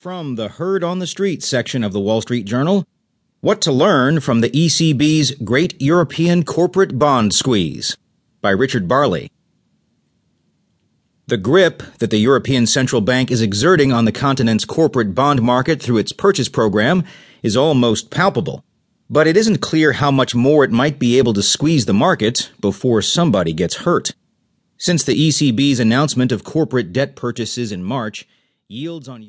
From the Heard on the Street section of the Wall Street Journal, what to learn from the ECB's Great European Corporate Bond Squeeze by Richard Barley. The grip that the European Central Bank is exerting on the continent's corporate bond market through its purchase program is almost palpable. But it isn't clear how much more it might be able to squeeze the market before somebody gets hurt. Since the ECB's announcement of corporate debt purchases in March, yields on